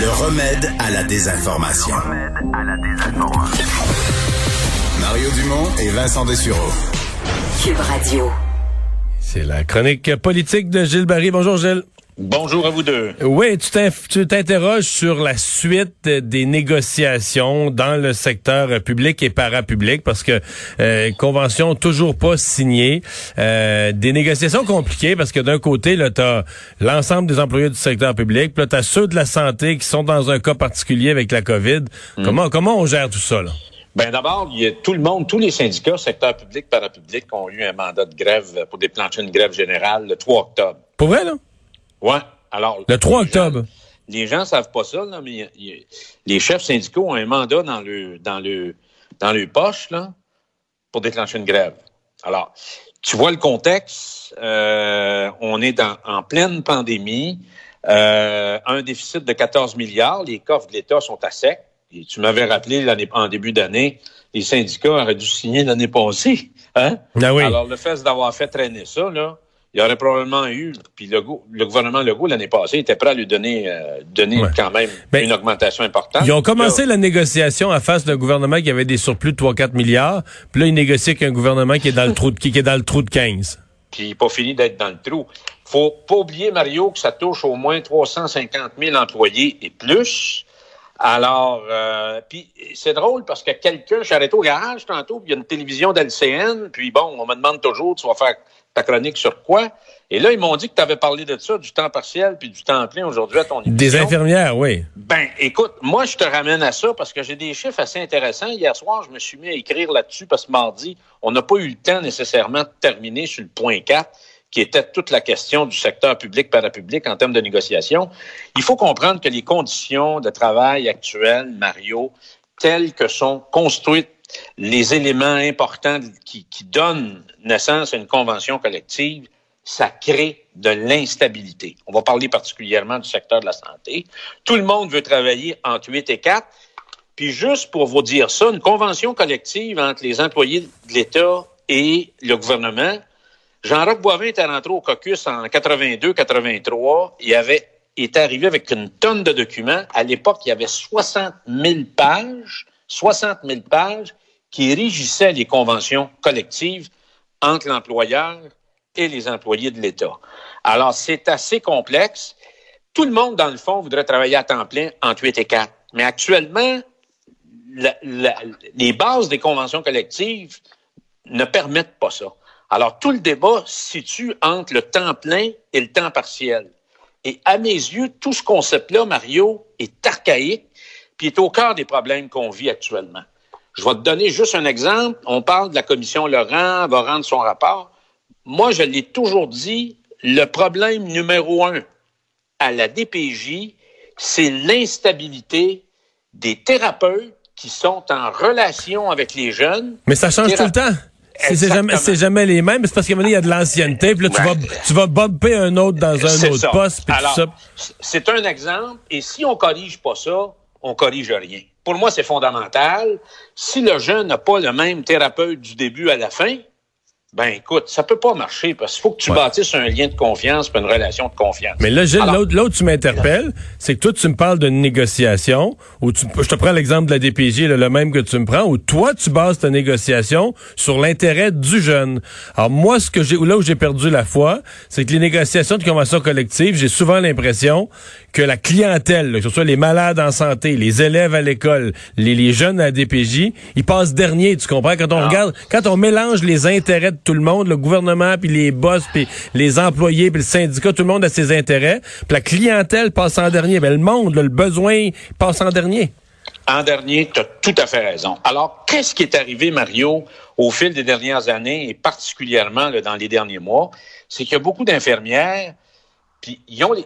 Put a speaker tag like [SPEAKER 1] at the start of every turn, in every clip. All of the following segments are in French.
[SPEAKER 1] Le remède à la désinformation. Mario Dumont et Vincent Dessureau.
[SPEAKER 2] Cube Radio.
[SPEAKER 3] C'est la chronique politique de Gilles Barry. Bonjour Gilles.
[SPEAKER 4] Bonjour à vous deux.
[SPEAKER 3] Oui, tu t'interroges sur la suite des négociations dans le secteur public et parapublic parce que euh, convention toujours pas signée, Euh, des négociations compliquées parce que d'un côté là t'as l'ensemble des employés du secteur public, puis là t'as ceux de la santé qui sont dans un cas particulier avec la Covid. Comment comment on gère tout ça là?
[SPEAKER 4] Ben d'abord, il y a tout le monde, tous les syndicats, secteur public, parapublic, ont eu un mandat de grève pour déclencher une grève générale le 3 octobre.
[SPEAKER 3] Pour vrai là?
[SPEAKER 4] Ouais. Alors
[SPEAKER 3] Le 3
[SPEAKER 4] les gens-
[SPEAKER 3] octobre.
[SPEAKER 4] les gens savent pas ça, là, mais il y a- il y a- les chefs syndicaux ont un mandat dans le dans le dans le poche là pour déclencher une grève. Alors, tu vois le contexte. euh, on est dans, en pleine pandémie, euh, un déficit de 14 milliards. Les coffres de l'État sont à sec. Et tu m'avais rappelé en début d'année, les syndicats auraient dû signer l'année passée. Hein?
[SPEAKER 3] Ah oui.
[SPEAKER 4] Alors, le fait d'avoir fait traîner ça, là, il y aurait probablement eu, puis le, le gouvernement Legault, l'année passée, était prêt à lui donner, euh, donner
[SPEAKER 3] Ouais.
[SPEAKER 4] quand même
[SPEAKER 3] Ben,
[SPEAKER 4] une augmentation importante.
[SPEAKER 3] Ils ont commencé
[SPEAKER 4] Là,
[SPEAKER 3] la négociation à face d'un gouvernement qui avait des surplus de 3-4 milliards. Puis là, ils négocient avec un gouvernement qui est dans le trou de, qui, qui est dans le trou de 15.
[SPEAKER 4] puis il n'est pas fini d'être dans le trou. faut pas oublier, Mario, que ça touche au moins 350 000 employés et plus. Alors, euh, puis c'est drôle parce que quelqu'un, j'arrêtais au garage tantôt, puis il y a une télévision d'LCN, puis bon, on me demande toujours, tu vas faire ta chronique sur quoi? Et là, ils m'ont dit que tu avais parlé de ça, du temps partiel puis du temps plein aujourd'hui à ton émission.
[SPEAKER 3] Des infirmières, oui.
[SPEAKER 4] Ben, écoute, moi, je te ramène à ça parce que j'ai des chiffres assez intéressants. Hier soir, je me suis mis à écrire là-dessus parce que mardi, on n'a pas eu le temps nécessairement de terminer sur le point 4, qui était toute la question du secteur public-parapublic en termes de négociation. Il faut comprendre que les conditions de travail actuelles, Mario, telles que sont construites les éléments importants qui, qui donnent naissance à une convention collective, ça crée de l'instabilité. On va parler particulièrement du secteur de la santé. Tout le monde veut travailler entre 8 et 4. Puis juste pour vous dire ça, une convention collective entre les employés de l'État et le gouvernement, Jean-Roch Boivin était rentré au caucus en 82-83. Il avait été arrivé avec une tonne de documents. À l'époque, il y avait 60 000 pages, 60 000 pages qui régissaient les conventions collectives entre l'employeur et les employés de l'État. Alors, c'est assez complexe. Tout le monde, dans le fond, voudrait travailler à temps plein entre 8 et 4. Mais actuellement, les bases des conventions collectives ne permettent pas ça. Alors, tout le débat se situe entre le temps plein et le temps partiel. Et à mes yeux, tout ce concept-là, Mario, est archaïque, puis est au cœur des problèmes qu'on vit actuellement. Je vais te donner juste un exemple. On parle de la commission Laurent, va rendre son rapport. Moi, je l'ai toujours dit, le problème numéro un à la DPJ, c'est l'instabilité des thérapeutes qui sont en relation avec les jeunes.
[SPEAKER 3] Mais ça change tout le temps. C'est jamais, jamais les mêmes. C'est parce qu'à un moment donné, il y a de l'ancienneté. Puis là, tu
[SPEAKER 4] Ouais.
[SPEAKER 3] vas, tu vas bobber un autre dans un autre
[SPEAKER 4] ça.
[SPEAKER 3] poste. Puis tout ça.
[SPEAKER 4] c'est un exemple. Et si on corrige pas ça, on corrige rien. Pour moi, c'est fondamental. Si le jeune n'a pas le même thérapeute du début à la fin, ben écoute, ça peut pas marcher parce qu'il faut que tu
[SPEAKER 3] Ouais.
[SPEAKER 4] bâtisses un lien de confiance, puis une relation de confiance.
[SPEAKER 3] Mais là, Gilles, l'autre, l'autre, tu m'interpelles, c'est que toi, tu me parles d'une négociation, où tu, je te prends l'exemple de la DPJ, là, le même que tu me prends, où toi, tu bases ta négociation sur l'intérêt du jeune. Alors moi, ce que j'ai, là où j'ai perdu la foi, c'est que les négociations de convention collective, j'ai souvent l'impression que la clientèle, là, que ce soit les malades en santé, les élèves à l'école, les, les jeunes à la DPJ, ils passent dernier, tu comprends? Quand on
[SPEAKER 4] Ah.
[SPEAKER 3] regarde, quand on mélange les intérêts de tout le monde, le gouvernement, puis les boss, puis les employés, puis le syndicat, tout le monde a ses intérêts, puis la clientèle passe en dernier. Ben, le monde, le besoin passe en dernier.
[SPEAKER 4] En dernier, tu as tout à fait raison. Alors, qu'est-ce qui est arrivé, Mario, au fil des dernières années et particulièrement dans les derniers mois? C'est qu'il y a beaucoup d'infirmières, puis ils ont les...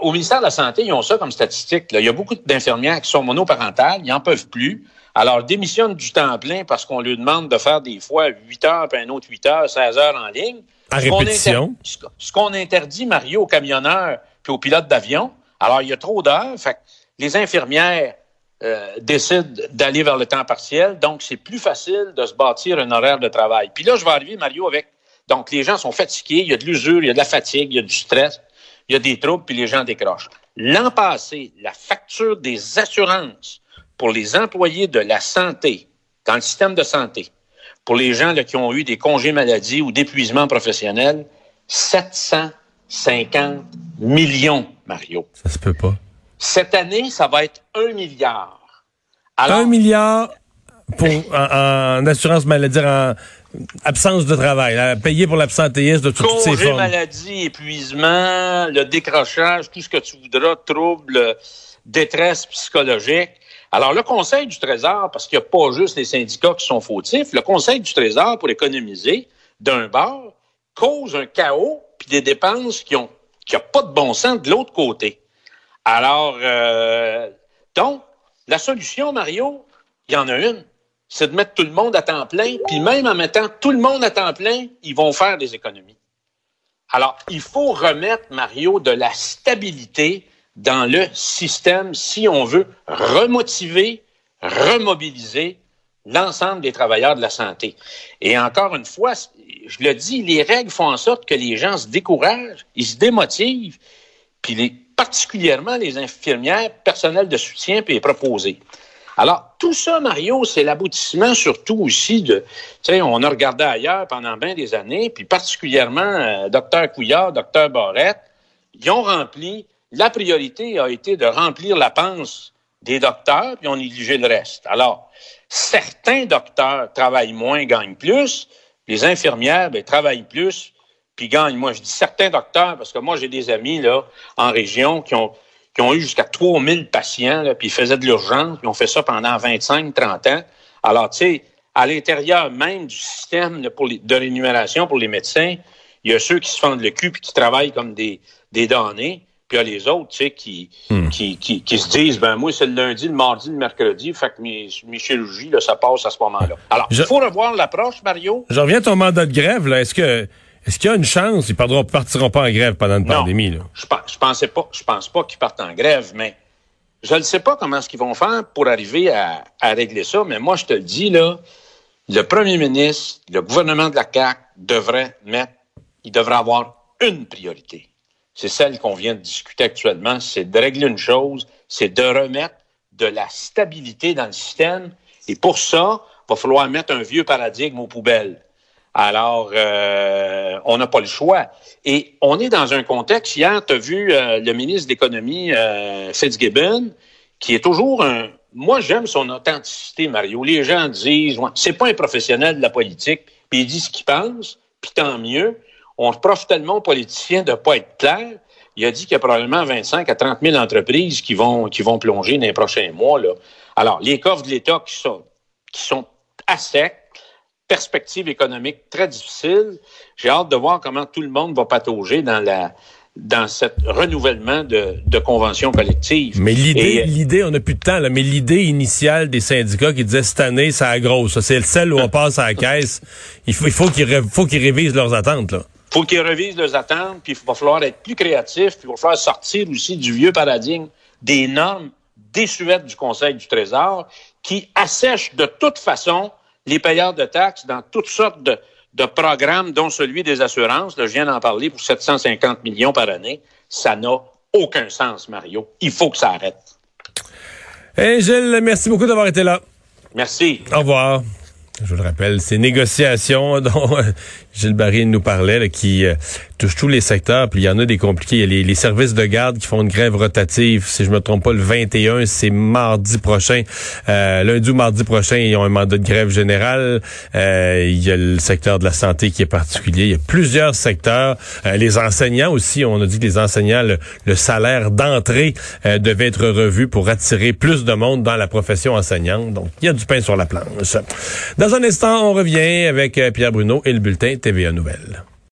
[SPEAKER 4] au ministère de la Santé, ils ont ça comme statistique. Il y a beaucoup d'infirmières qui sont monoparentales, ils n'en peuvent plus. Alors, ils démissionnent du temps plein parce qu'on leur demande de faire des fois 8 heures, puis un autre 8 heures, 16 heures en ligne.
[SPEAKER 3] À
[SPEAKER 4] Ce qu'on
[SPEAKER 3] répétition.
[SPEAKER 4] ce qu'on- Ce qu'on interdit, Mario, aux camionneurs puis aux pilotes d'avion. Alors, il y a trop d'heures. Fait que les infirmières euh, décident d'aller vers le temps partiel. Donc, c'est plus facile de se bâtir un horaire de travail. Puis là, je vais arriver, Mario, avec... Donc, les gens sont fatigués, il y a de l'usure, il y a de la fatigue, il y a du stress, il y a des troubles, puis les gens décrochent. L'an passé, la facture des assurances pour les employés de la santé, dans le système de santé, pour les gens là, qui ont eu des congés maladie ou d'épuisement professionnel, 750 millions, Mario.
[SPEAKER 3] Ça se peut pas.
[SPEAKER 4] Cette année, ça va être un milliard. Alors,
[SPEAKER 3] Un milliard pour, en, en assurance maladie, en absence de travail, là, payé pour l'absentéisme de toutes ces formes.
[SPEAKER 4] maladie, épuisement, le décrochage, tout ce que tu voudras, troubles, détresse psychologique. Alors, le Conseil du Trésor, parce qu'il n'y a pas juste les syndicats qui sont fautifs, le Conseil du Trésor, pour économiser, d'un bord, cause un chaos puis des dépenses qui ont qui pas de bon sens de l'autre côté. Alors, euh, donc, la solution, Mario, il y en a une, c'est de mettre tout le monde à temps plein, puis même en mettant tout le monde à temps plein, ils vont faire des économies. Alors, il faut remettre, Mario, de la stabilité dans le système si on veut remotiver, remobiliser l'ensemble des travailleurs de la santé. Et encore une fois, je le dis, les règles font en sorte que les gens se découragent, ils se démotivent, puis particulièrement les infirmières, personnel de soutien, puis les proposés. Alors, tout ça, Mario, c'est l'aboutissement surtout aussi de, tu sais, on a regardé ailleurs pendant bien des années, puis particulièrement euh, Dr Couillard, Dr Barrette, ils ont rempli, la priorité a été de remplir la panse des docteurs, puis on négligé le reste. Alors, certains docteurs travaillent moins, gagnent plus, les infirmières, ben, travaillent plus, puis gagnent moins. Je dis certains docteurs, parce que moi, j'ai des amis, là, en région qui ont, eu jusqu'à 3000 patients, puis ils faisaient de l'urgence, puis ont fait ça pendant 25, 30 ans. Alors, tu sais, à l'intérieur même du système là, pour de rémunération pour les médecins, il y a ceux qui se fendent le cul puis qui travaillent comme des, des damnés, puis il y a les autres, tu sais, qui, qui, qui, qui se disent, ben moi, c'est le lundi, le mardi, le mercredi, fait que mes, mes chirurgies, là, ça passe à ce moment-là. Alors, il
[SPEAKER 3] Je-
[SPEAKER 4] faut revoir l'approche, Mario.
[SPEAKER 3] Je reviens à ton mandat de grève, là. Est-ce que, est-ce qu'il y a une chance? Ils ne partiront pas en grève pendant une
[SPEAKER 4] Non.
[SPEAKER 3] pandémie, là?
[SPEAKER 4] Je, je pensais pas, je pense pas qu'ils partent en grève, mais je ne sais pas comment est-ce qu'ils vont faire pour arriver à, à régler ça, mais moi, je te le dis, là, le premier ministre, le gouvernement de la CAQ devrait mettre, il devrait avoir une priorité. C'est celle qu'on vient de discuter actuellement, c'est de régler une chose, c'est de remettre de la stabilité dans le système. Et pour ça, il va falloir mettre un vieux paradigme aux poubelles. Alors, euh, on n'a pas le choix. Et on est dans un contexte, hier, tu as vu euh, le ministre de l'Économie, euh, Fitzgibbon, qui est toujours un... Moi, j'aime son authenticité, Mario. Les gens disent, c'est pas un professionnel de la politique, puis il dit ce qu'il pense, puis tant mieux. On reproche tellement aux politiciens de pas être clair. Il a dit qu'il y a probablement 25 à 30 000 entreprises qui vont, qui vont plonger dans les prochains mois. Là. Alors, les coffres de l'État qui sont, qui sont à sec, perspective économique très difficile. J'ai hâte de voir comment tout le monde va patauger dans la dans ce renouvellement de, de conventions collectives.
[SPEAKER 3] Mais l'idée,
[SPEAKER 4] euh,
[SPEAKER 3] l'idée, on n'a plus de temps, là, mais l'idée initiale des syndicats qui disaient cette année, ça grosse. C'est celle où on passe à la caisse. Il faut, il faut qu'ils, faut qu'ils révisent leurs attentes, là.
[SPEAKER 4] Faut qu'ils revisent leurs attentes, puis il va falloir être plus créatif, puis il va falloir sortir aussi du vieux paradigme des normes désuètes du Conseil du Trésor qui assèchent de toute façon les payeurs de taxes dans toutes sortes de, de programmes, dont celui des assurances. Là, je viens d'en parler pour 750 millions par année. Ça n'a aucun sens, Mario. Il faut que ça arrête.
[SPEAKER 3] Hey, Gilles, merci beaucoup d'avoir été là.
[SPEAKER 4] Merci.
[SPEAKER 3] Au revoir. Je le rappelle, ces négociations dont euh, Gilles Barry nous parlait, là, qui touchent tous les secteurs, puis il y en a des compliqués. Il y a les, les services de garde qui font une grève rotative. Si je me trompe pas, le 21, c'est mardi prochain. Euh, lundi ou mardi prochain, ils ont un mandat de grève générale. Euh, il y a le secteur de la santé qui est particulier. Il y a plusieurs secteurs. Euh, les enseignants aussi, on a dit que les enseignants, le, le salaire d'entrée euh, devait être revu pour attirer plus de monde dans la profession enseignante. Donc, il y a du pain sur la planche. Dans un instant, on revient avec euh, Pierre Bruno et le bulletin TVA Nouvelles.